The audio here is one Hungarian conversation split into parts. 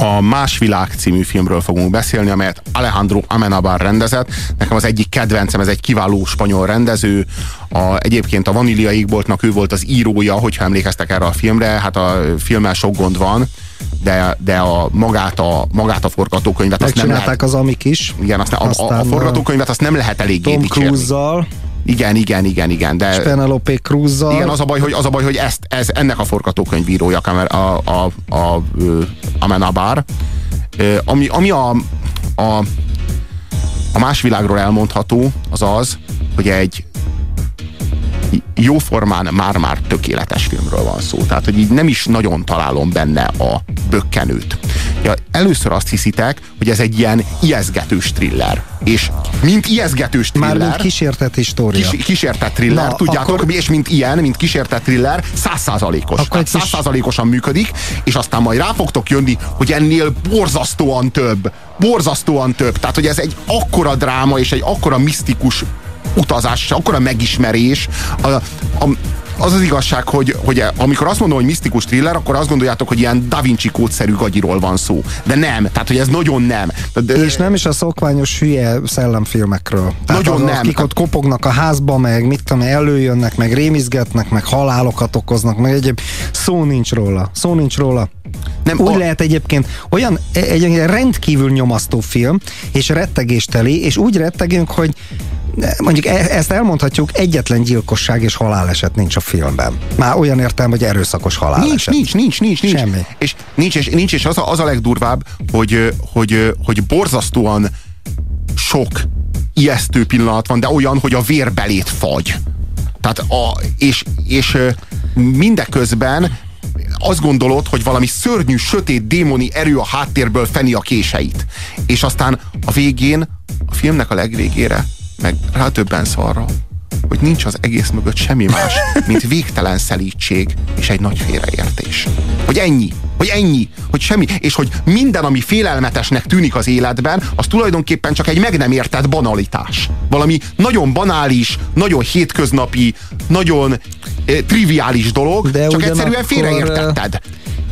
A Más világ című filmről fogunk beszélni, amelyet Alejandro Amenabar rendezett. Nekem az egyik kedvencem, ez egy kiváló spanyol rendező. A, egyébként a Vanília égboltnak ő volt az írója, hogyha emlékeztek erre a filmre. Hát a filmmel sok gond van, de, de a, magát, a, magát a forgatókönyvet azt nem lehet... az amik is. Igen, azt a, a, a forgatókönyvet azt nem lehet eléggé Tom Cruise-zal. Igen, igen, igen, igen. De, Penelope cruz Igen, az a baj, hogy, az a baj, hogy ezt, ez, ennek a forgatókönyvírója a, a, a, a, Amenabar. Ami, ami a, a, a más világról elmondható, az az, hogy egy jóformán már-már tökéletes filmről van szó. Tehát, hogy így nem is nagyon találom benne a bökkenőt. Ja, először azt hiszitek, hogy ez egy ilyen ijeszgetős thriller. És mint ijeszgetős thriller... Már mint kísértett história. Kis, kísértett thriller, Na, tudjátok, akkor... és mint ilyen, mint kísértett thriller, százszázalékos. Százszázalékosan működik, és aztán majd rá fogtok jönni, hogy ennél borzasztóan több. Borzasztóan több. Tehát, hogy ez egy akkora dráma, és egy akkora misztikus utazás, akkora megismerés. A, a, az az igazság, hogy, hogy amikor azt mondom, hogy misztikus thriller, akkor azt gondoljátok, hogy ilyen Da Vinci kódszerű gagyiról van szó. De nem, tehát hogy ez nagyon nem. De, és nem is a szokványos hülye szellemfilmekről. Tehát nagyon az, nem. Akik ott kopognak a házba, meg mit tudom, előjönnek, meg rémizgetnek, meg halálokat okoznak, meg egyéb szó nincs róla. Szó nincs róla. Nem, Úgy a... lehet egyébként olyan egy, egy rendkívül nyomasztó film, és rettegésteli, és úgy rettegünk, hogy mondjuk e- ezt elmondhatjuk, egyetlen gyilkosság és haláleset nincs a filmben. Már olyan értelme, hogy erőszakos haláleset. Nincs, nincs, nincs, nincs. Semmi. És nincs, és, nincs, és az, a, az a legdurvább, hogy, hogy, hogy borzasztóan sok ijesztő pillanat van, de olyan, hogy a vérbelét fagy. Tehát a, és, és mindeközben azt gondolod, hogy valami szörnyű, sötét, démoni erő a háttérből feni a késeit. És aztán a végén, a filmnek a legvégére meg rádöbbensz arra, hogy nincs az egész mögött semmi más, mint végtelen szelítség és egy nagy félreértés. Hogy ennyi, hogy ennyi, hogy semmi, és hogy minden, ami félelmetesnek tűnik az életben, az tulajdonképpen csak egy meg nem értett banalitás. Valami nagyon banális, nagyon hétköznapi, nagyon eh, triviális dolog, De csak egyszerűen félreértetted.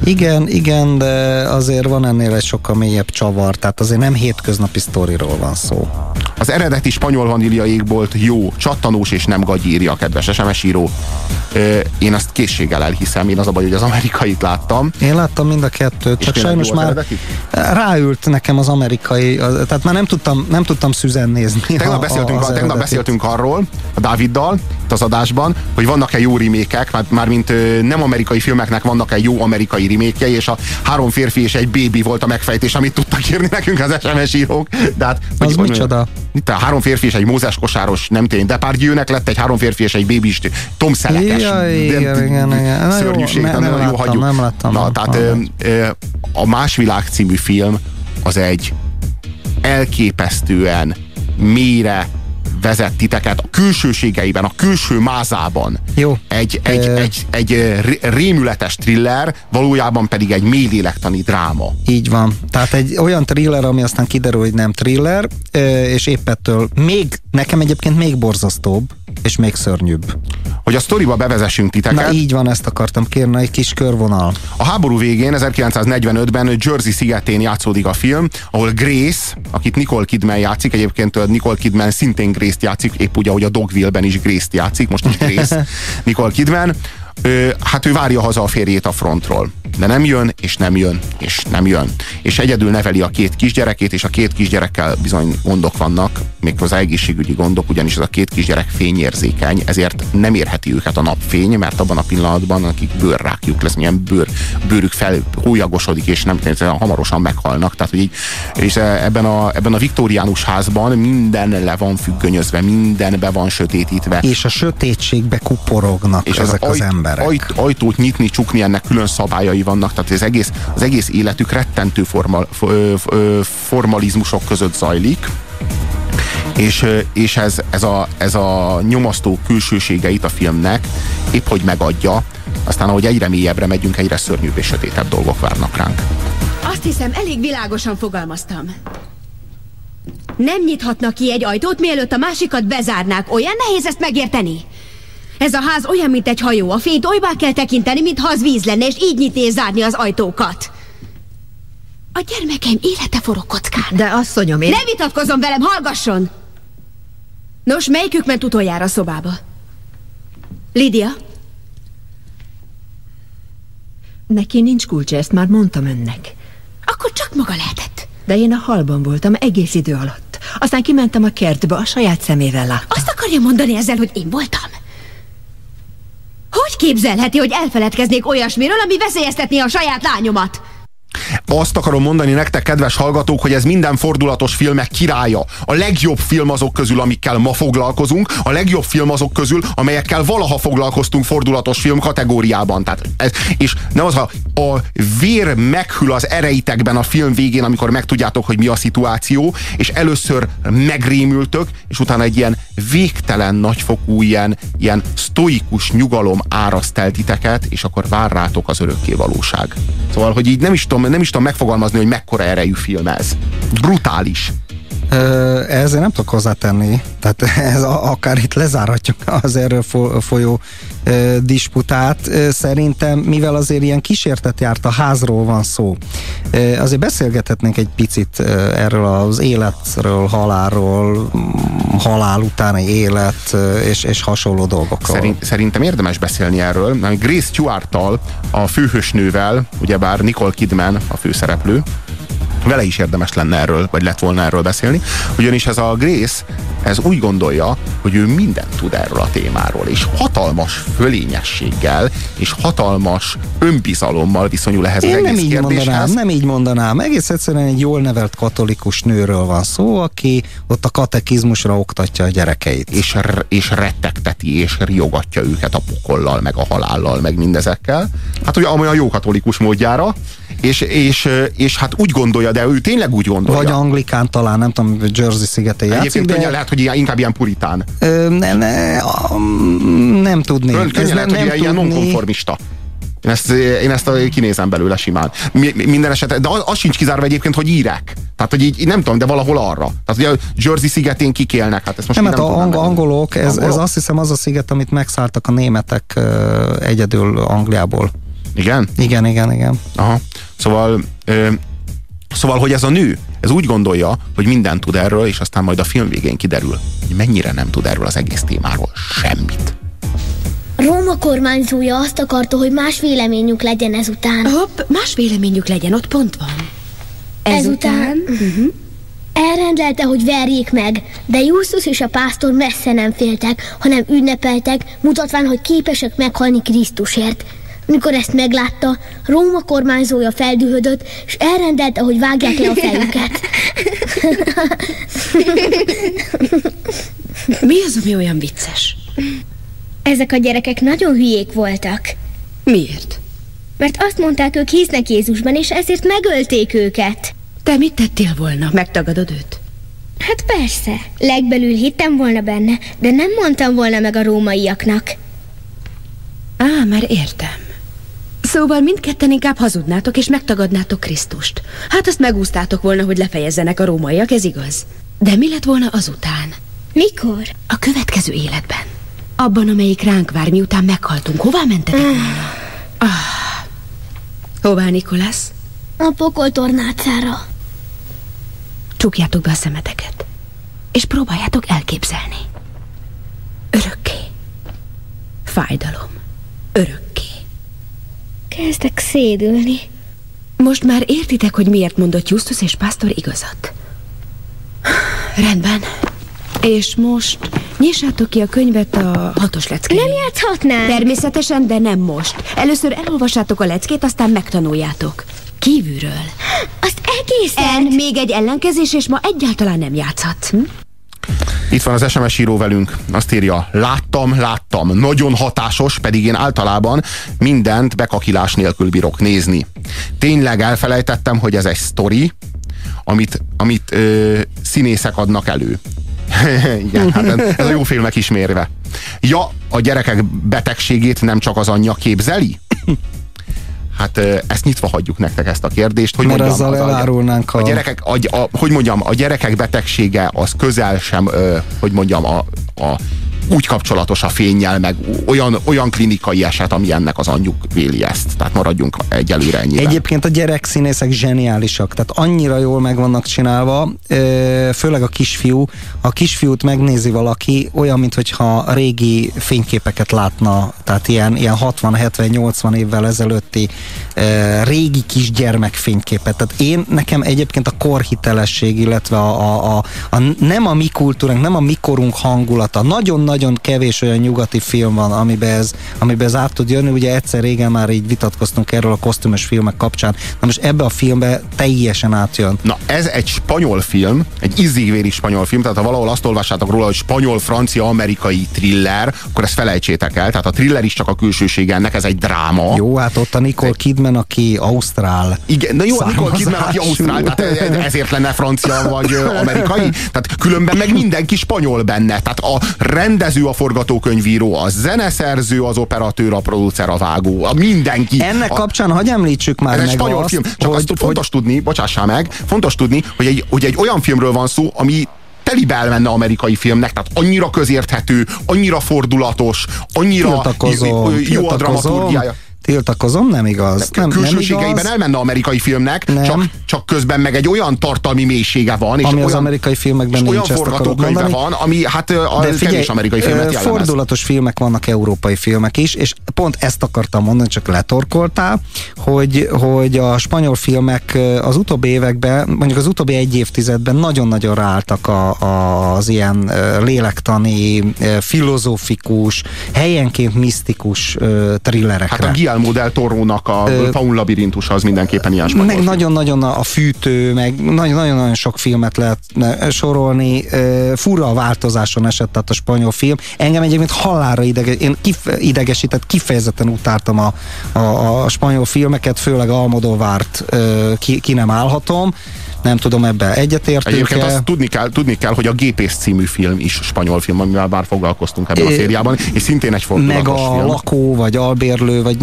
Igen, igen, de azért van ennél egy sokkal mélyebb csavar, tehát azért nem hétköznapi sztoriról van szó. Az eredeti spanyol vanília égbolt jó, csattanós és nem gagyírja a kedves SMS író. Én azt készséggel elhiszem, én az a baj, hogy az amerikait láttam. Én láttam mind a kettőt, csak sajnos már eredeti? ráült nekem az amerikai, tehát már nem tudtam, nem tudtam szüzen nézni. Tegnap, beszéltünk, a, tegnap beszéltünk arról, a Dáviddal, itt az adásban, hogy vannak-e jó rimékek, már, már mint nem amerikai filmeknek vannak-e jó amerikai rimékjei, és a három férfi és egy bébi volt a megfejtés, amit tudtak írni nekünk az SMS írók. De hát, az hogy, micsoda? Itt a három férfi és egy mózes kosáros, nem tény, de pár győnek lett egy három férfi és egy bébis Tom Szelekes. Ja, igen, igen, igen. Szörnyűség, jó, ne, nem, nem, láttam, hagyjuk. nem láttam. Na, tehát a Más világ című film az egy elképesztően mélyre vezet titeket a külsőségeiben, a külső mázában. Jó. Egy, egy, e... egy, egy rémületes thriller, valójában pedig egy mélylélektani dráma. Így van. Tehát egy olyan thriller, ami aztán kiderül, hogy nem thriller, és épp ettől még, nekem egyébként még borzasztóbb, és még szörnyűbb. Hogy a sztoriba bevezessünk titeket. Na így van, ezt akartam kérni, egy kis körvonal. A háború végén, 1945-ben Jersey szigetén játszódik a film, ahol Grace, akit Nicole Kidman játszik, egyébként Nicole Kidman szintén Grace-t játszik, épp úgy, ahogy a Dogville-ben is Grace-t játszik, most is Grace, Nicole Kidman. Ő, hát ő várja haza a férjét a frontról de nem jön, és nem jön, és nem jön. És egyedül neveli a két kisgyerekét, és a két kisgyerekkel bizony gondok vannak, méghozzá egészségügyi gondok, ugyanis ez a két kisgyerek fényérzékeny, ezért nem érheti őket a napfény, mert abban a pillanatban, akik bőrrákjuk lesz, milyen bőr, bőrük fel hólyagosodik, és nem hamarosan meghalnak. Tehát, hogy így, és ebben a, ebben a viktoriánus házban minden le van függönyözve, minden be van sötétítve. És a sötétségbe kuporognak és ezek az, az emberek. Ajt, ajtót nyitni, csukni, ennek külön szabályai vannak, tehát az egész, az egész életük rettentő formal, formalizmusok között zajlik, és, és ez, ez, a, ez a nyomasztó külsőségeit a filmnek épp hogy megadja, aztán ahogy egyre mélyebbre megyünk, egyre szörnyűbb és sötétebb dolgok várnak ránk. Azt hiszem, elég világosan fogalmaztam. Nem nyithatnak ki egy ajtót, mielőtt a másikat bezárnák. Olyan nehéz ezt megérteni? Ez a ház olyan, mint egy hajó. A fényt olybá kell tekinteni, mintha az víz lenne, és így nyitni és zárni az ajtókat. A gyermekeim élete forog kockán. De asszonyom, én... Ne vitatkozom velem, hallgasson! Nos, melyikük ment utoljára a szobába? Lídia? Neki nincs kulcsa, ezt már mondtam önnek. Akkor csak maga lehetett. De én a halban voltam egész idő alatt. Aztán kimentem a kertbe, a saját szemével láttam. Azt akarja mondani ezzel, hogy én voltam? Hogy képzelheti, hogy elfeledkeznék olyasmiről, ami veszélyeztetné a saját lányomat? Azt akarom mondani nektek, kedves hallgatók, hogy ez minden fordulatos filmek királya. A legjobb film azok közül, amikkel ma foglalkozunk, a legjobb film azok közül, amelyekkel valaha foglalkoztunk fordulatos film kategóriában. Tehát ez, és nem az, ha a vér meghűl az ereitekben a film végén, amikor megtudjátok, hogy mi a szituáció, és először megrémültök, és utána egy ilyen végtelen nagyfokú, ilyen, ilyen sztoikus nyugalom áraszt el titeket, és akkor vár rátok az örökké valóság. Szóval, hogy így nem is tudom, nem is tudom megfogalmazni, hogy mekkora erejű film ez. Brutális. Ezzel nem tudok hozzátenni, tehát ez akár itt lezárhatjuk az erről folyó disputát. Szerintem, mivel azért ilyen kísértet járt, a házról van szó, azért beszélgethetnénk egy picit erről az életről, halálról, halál utáni élet és, és hasonló dolgokról. Szerint, szerintem érdemes beszélni erről. Grace Stewart-tal, a főhősnővel, ugyebár Nicole Kidman a főszereplő, vele is érdemes lenne erről, vagy lett volna erről beszélni, ugyanis ez a Grace, ez úgy gondolja, hogy ő mindent tud erről a témáról, és hatalmas fölényességgel, és hatalmas önbizalommal viszonyul ehhez Én az nem egész így kérdéshez. mondanám, nem így mondanám. Egész egyszerűen egy jól nevelt katolikus nőről van szó, aki ott a katekizmusra oktatja a gyerekeit. És, és rettegteti, és riogatja őket a pokollal, meg a halállal, meg mindezekkel. Hát ugye amolyan jó katolikus módjára, és, és, és hát úgy gondolja, de ő tényleg úgy gondolja. Vagy anglikán talán, nem tudom, Jersey szigetén játszik. Egyébként de... lehet, hogy ilyen, inkább ilyen puritán. Ö, ne, ne, nem tudni. Ön, Ez lehet, nem, hogy nem ilyen nonkonformista. Én ezt, én ezt kinézem belőle simán. Minden esetben, de az, az sincs kizárva egyébként, hogy írek. Tehát, hogy így nem tudom, de valahol arra. Tehát ugye a Jersey szigetén kikélnek. Hát ezt most nem, hát nem a ang- angolok, ez, angolok, ez azt hiszem az a sziget, amit megszálltak a németek egyedül Angliából. Igen? Igen, igen, igen. Aha. Szóval, ö, szóval, hogy ez a nő, ez úgy gondolja, hogy mindent tud erről, és aztán majd a film végén kiderül, hogy mennyire nem tud erről az egész témáról semmit. Róma kormányzója azt akarta, hogy más véleményük legyen ezután. Hopp, más véleményük legyen, ott pont van. Ezután? ezután uh-huh. Elrendelte, hogy verjék meg, de Justus és a pásztor messze nem féltek, hanem ünnepeltek, mutatván, hogy képesek meghalni Krisztusért. Mikor ezt meglátta, Róma kormányzója feldühödött, és elrendelte, hogy vágják le a fejüket. Mi az, ami olyan vicces? Ezek a gyerekek nagyon hülyék voltak. Miért? Mert azt mondták, ők hisznek Jézusban, és ezért megölték őket. Te mit tettél volna? Megtagadod őt? Hát persze, legbelül hittem volna benne, de nem mondtam volna meg a rómaiaknak. Á, már értem. Szóval mindketten inkább hazudnátok és megtagadnátok Krisztust. Hát azt megúztátok volna, hogy lefejezzenek a rómaiak, ez igaz. De mi lett volna azután? Mikor? A következő életben. Abban, amelyik ránk vár, miután meghaltunk. Hová mentetek volna? Ah. Hová, Nikolász? A pokol tornácára. Csukjátok be a szemeteket, és próbáljátok elképzelni. Örökké. Fájdalom. Örökké. Kezdek szédülni. Most már értitek, hogy miért mondott Justus és Pásztor igazat. Rendben. És most nyissátok ki a könyvet a hatos leckén. Nem játszhatnál? Természetesen, de nem most. Először elolvassátok a leckét, aztán megtanuljátok. Kívülről. Azt egészen? En, még egy ellenkezés, és ma egyáltalán nem játszhat. Hm? Itt van az SMS író velünk. Azt írja, láttam, láttam. Nagyon hatásos, pedig én általában mindent bekakilás nélkül bírok nézni. Tényleg elfelejtettem, hogy ez egy sztori, amit, amit ö, színészek adnak elő. Igen, hát ez a jó filmek ismérve. Ja, a gyerekek betegségét nem csak az anyja képzeli? Hát ezt nyitva hagyjuk nektek ezt a kérdést. Hogy Mert mondjam, azzal az elárulnánk a... a... gyerekek, a, a, hogy mondjam, a gyerekek betegsége az közel sem, hogy mondjam, a, a úgy kapcsolatos a fényjel, meg olyan, olyan klinikai eset, ami ennek az anyjuk véli ezt. Tehát maradjunk egyelőre ennyiben. Egyébként a gyerekszínészek zseniálisak, tehát annyira jól meg vannak csinálva, főleg a kisfiú. A kisfiút megnézi valaki, olyan, mintha régi fényképeket látna, tehát ilyen, ilyen 60-70-80 évvel ezelőtti régi kisgyermek fényképet. Tehát én, nekem egyébként a korhitelesség, illetve a, a, a, a nem a mi kultúránk, nem a mikorunk hangulata. Nagyon-nagyon kevés olyan nyugati film van, amiben ez, amiben ez át tud jönni. Ugye egyszer régen már így vitatkoztunk erről a kosztümös filmek kapcsán. Na most ebbe a filmbe teljesen átjön. Na ez egy spanyol film, egy izzigvéri spanyol film, tehát ha valahol azt olvassátok róla, hogy spanyol, francia, amerikai thriller, akkor ezt felejtsétek el. Tehát a thriller is csak a külsősége ennek, ez egy dráma. Jó, hát ott a Nicole Kidman, aki ausztrál. Igen, na jó, a Nicole Kidman, aki ausztrál, tehát ezért lenne francia vagy amerikai. Tehát különben meg mindenki spanyol benne. Tehát a rendező, a forgatókönyvíró, a zeneszerző, az operatőr, a producer, a vágó, a mindenki. Ennek a, kapcsán, hogy említsük már ez meg egy spanyol azt, film. Csak hogy, azt fontos hogy... tudni, bocsássál meg, fontos tudni, hogy egy, hogy egy olyan filmről van szó, ami telibe elmenne amerikai filmnek, tehát annyira közérthető, annyira fordulatos, annyira jó, jó a dramaturgiája tiltakozom, nem igaz. Nem, külsőségeiben nem igaz. elmenne amerikai filmnek, nem. Csak, csak közben meg egy olyan tartalmi mélysége van, és ami olyan, az amerikai filmekben és nincs, olyan forgatókönyve van, ami hát a figyelj, kevés amerikai filmet jellemez. Fordulatos filmek vannak, európai filmek is, és pont ezt akartam mondani, csak letorkoltál, hogy, hogy a spanyol filmek az utóbbi években, mondjuk az utóbbi egy évtizedben nagyon-nagyon ráálltak a, a, az ilyen lélektani, filozófikus, helyenként misztikus thrillerekre. Hát a Guillermo del Toro-nak a Ö, Faun labirintus az mindenképpen ilyen Meg nagyon-nagyon a fűtő, meg nagyon-nagyon sok filmet lehet sorolni. Fura a változáson esett tehát a spanyol film. Engem egyébként halára ideges, én kif, idegesített, kifejezetten utáltam a, a, a spanyol filmeket, főleg Almodovárt ki, ki nem állhatom nem tudom, ebben egyetértünk Egyébként azt tudni kell, tudni kell, hogy a Gépész című film is spanyol film, amivel már foglalkoztunk ebben é, a szériában, és szintén egy fordulatos Meg a film. lakó, vagy albérlő, vagy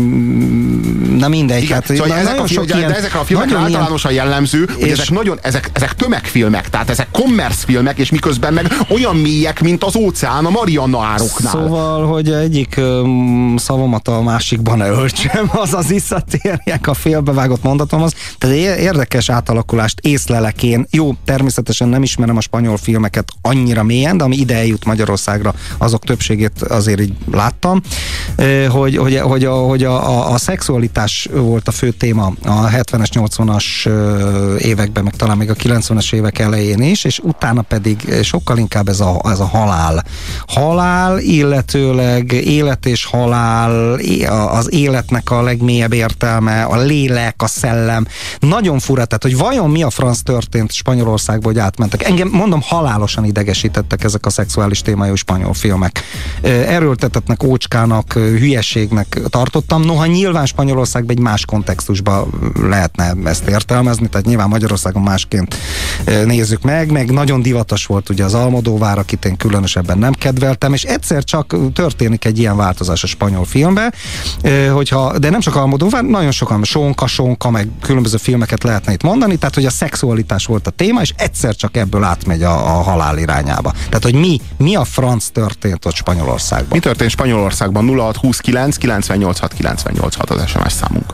na mindegy. Igen, hát, szóval na, ezek a film, ilyen, de ezek a filmek általánosan ilyen, jellemző, hogy ezek nagyon, ezek, ezek tömegfilmek, tehát ezek commerce filmek, és miközben meg olyan mélyek, mint az óceán a Marianna ároknál. Szóval, hogy egyik um, szavamat a másikban ne öltsem, az az visszatérjek a félbevágott mondatomhoz. Tehát érdekes átalakulást észre észlelek én. Jó, természetesen nem ismerem a spanyol filmeket annyira mélyen, de ami ide eljut Magyarországra, azok többségét azért így láttam, hogy, hogy, hogy, a, hogy a, a, a szexualitás volt a fő téma a 70-es, 80-as években, meg talán még a 90-es évek elején is, és utána pedig sokkal inkább ez a, ez a halál. Halál, illetőleg élet és halál, az életnek a legmélyebb értelme, a lélek, a szellem. Nagyon fura, tehát hogy vajon mi a franc történt Spanyolországba, hogy átmentek. Engem, mondom, halálosan idegesítettek ezek a szexuális témájú spanyol filmek. Erőltetetnek, ócskának, hülyeségnek tartottam. Noha nyilván Spanyolországban egy más kontextusban lehetne ezt értelmezni, tehát nyilván Magyarországon másként nézzük meg, meg nagyon divatos volt ugye az Almodóvár, akit én különösebben nem kedveltem, és egyszer csak történik egy ilyen változás a spanyol filmbe, hogyha, de nem csak Almodóvár, nagyon sokan, Sonka, Sonka, meg különböző filmeket lehetne itt mondani, tehát hogy a szex szexualitás volt a téma, és egyszer csak ebből átmegy a, a halál irányába. Tehát, hogy mi, mi a franc történt ott Spanyolországban? Mi történt Spanyolországban? 0629 986 986 az SMS számunk.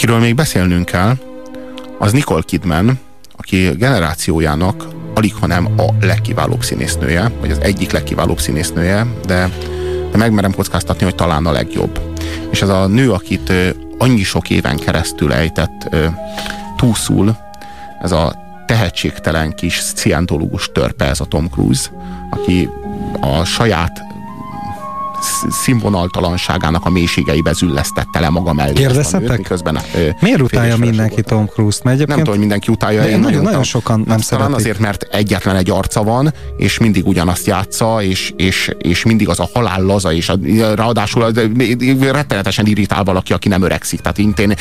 Akiről még beszélnünk kell, az Nicole Kidman, aki generációjának alig, hanem a legkiválóbb színésznője, vagy az egyik legkiválóbb színésznője, de, de megmerem kockáztatni, hogy talán a legjobb. És ez a nő, akit annyi sok éven keresztül ejtett túszul, ez a tehetségtelen kis scientológus törpe, ez a Tom Cruise, aki a saját színvonaltalanságának a mélységeibe züllesztette le maga mellé. Kérdezhetek? Miközben, Miért utálja mindenki Tom Cruise-t? Mert Nem tudom, hogy mindenki utálja. Én nagyon, nagyon sokan nem hát, szeretik. azért, mert egyetlen egy arca van, és mindig ugyanazt játsza, és, és, és mindig az a halál laza, és a, ráadásul rettenetesen irritál valaki, aki nem öregszik. Tehát én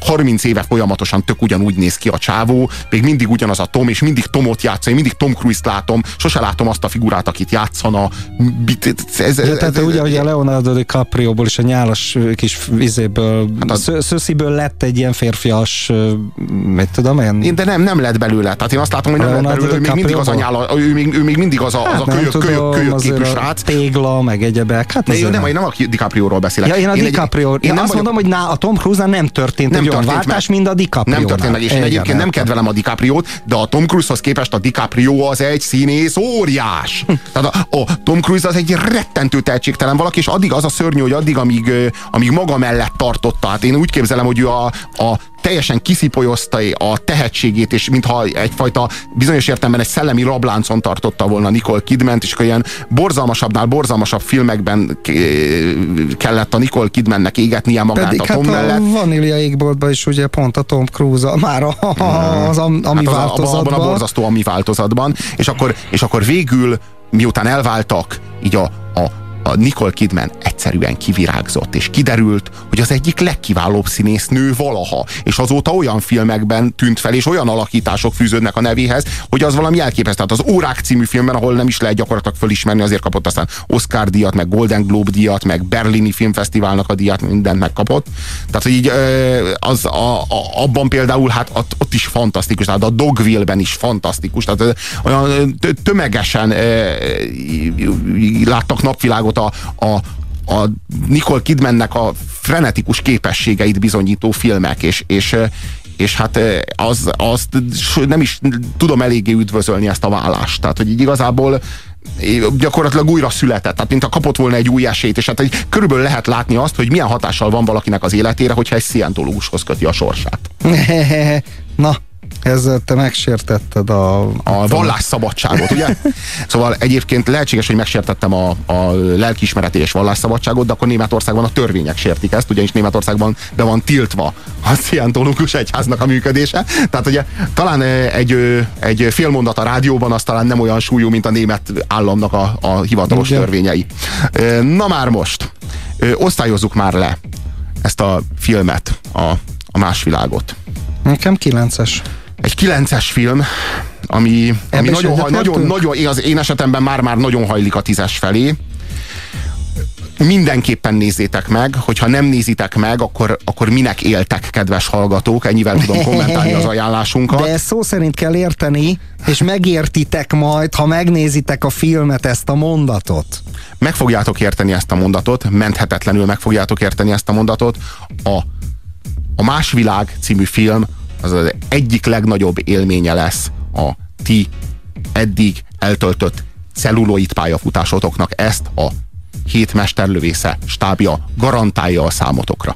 30 éve folyamatosan tök ugyanúgy néz ki a csávó, még mindig ugyanaz a Tom, és mindig Tomot játsza, én mindig Tom Cruise-t látom, sose látom azt a figurát, akit játszana. Ez, ez, tehát ugye, hogy a Leonardo DiCaprio-ból is a nyálas kis vizéből, hát az... szösziből lett egy ilyen férfias, mit tudom én? én de nem, nem lett belőle. Tehát én azt látom, hogy nem Leonardo lett belőle, még mindig az a nyála, ő még, ő még mindig az a, hát az a kölyök, kölyök, kölyök képű srác. Tégla, meg egyebek. Hát ne, én nem, én nem a DiCaprio-ról beszélek. Ja, én a én DiCaprio, egy, én, én azt mondom, hogy ná, a Tom Cruise nem történt nem egy olyan váltás, mint a DiCaprio. Nem történt meg, és én egyébként nem kedvelem a DiCaprio-t, de a Tom Cruise-hoz képest a DiCaprio az egy színész óriás. Tehát a, a Tom Cruise az egy rettentő tehetségtelen valaki, és addig az a szörnyű, hogy addig, amíg, amíg maga mellett tartotta. Hát én úgy képzelem, hogy ő a, a teljesen kiszipolyozta a tehetségét, és mintha egyfajta bizonyos értelemben egy szellemi rabláncon tartotta volna Nicole kidman és akkor ilyen borzalmasabbnál borzalmasabb filmekben kellett a Nicole Kidmannek égetnie magát Pedig a Tom hát mellett. a Vanília égboltban is ugye pont a Tom Cruise már a, az, ami hát az, változatban. Abban a borzasztó ami változatban, és akkor, és akkor végül miután elváltak, így a, a a Nicole Kidman egyszerűen kivirágzott, és kiderült, hogy az egyik legkiválóbb színésznő valaha, és azóta olyan filmekben tűnt fel, és olyan alakítások fűződnek a nevéhez, hogy az valami elképesztő. Tehát az Órák című filmben, ahol nem is lehet gyakorlatilag fölismerni, azért kapott aztán Oscar díjat, meg Golden Globe díjat, meg Berlini Filmfesztiválnak a díjat, mindent megkapott. Tehát, hogy így az, a, a, abban például, hát ott, is fantasztikus, tehát a Dogville-ben is fantasztikus, tehát olyan tömegesen láttak napvilágot a, a, a Nicole Kidmannek a frenetikus képességeit bizonyító filmek, és, és, és hát az, azt nem is tudom eléggé üdvözölni ezt a vállást. Tehát, hogy így igazából gyakorlatilag újra született, tehát mint a kapott volna egy új esélyt, és hát egy, körülbelül lehet látni azt, hogy milyen hatással van valakinek az életére, hogyha egy szientológushoz köti a sorsát. Na, ezzel te megsértetted a... A vallásszabadságot, ugye? szóval egyébként lehetséges, hogy megsértettem a, a lelkiismereti és vallásszabadságot, de akkor Németországban a törvények sértik ezt, ugyanis Németországban be van tiltva a szientológus egyháznak a működése. Tehát ugye talán egy, egy fél mondat a rádióban az talán nem olyan súlyú, mint a német államnak a, a hivatalos Ugye? törvényei. Na már most, osztályozzuk már le ezt a filmet, a, a más világot. Nekem kilences egy kilences film, ami, ami nagyon, ha, nagyon, nagyon, az én esetemben már-már nagyon hajlik a tízes felé. Mindenképpen nézzétek meg, hogyha nem nézitek meg, akkor, akkor minek éltek, kedves hallgatók, ennyivel tudom kommentálni az ajánlásunkat. De ezt szó szerint kell érteni, és megértitek majd, ha megnézitek a filmet, ezt a mondatot. Meg fogjátok érteni ezt a mondatot, menthetetlenül meg fogjátok érteni ezt a mondatot. A, a Más Világ című film az az egyik legnagyobb élménye lesz a ti eddig eltöltött celluloid pályafutásotoknak. Ezt a hét mesterlövésze stábja garantálja a számotokra.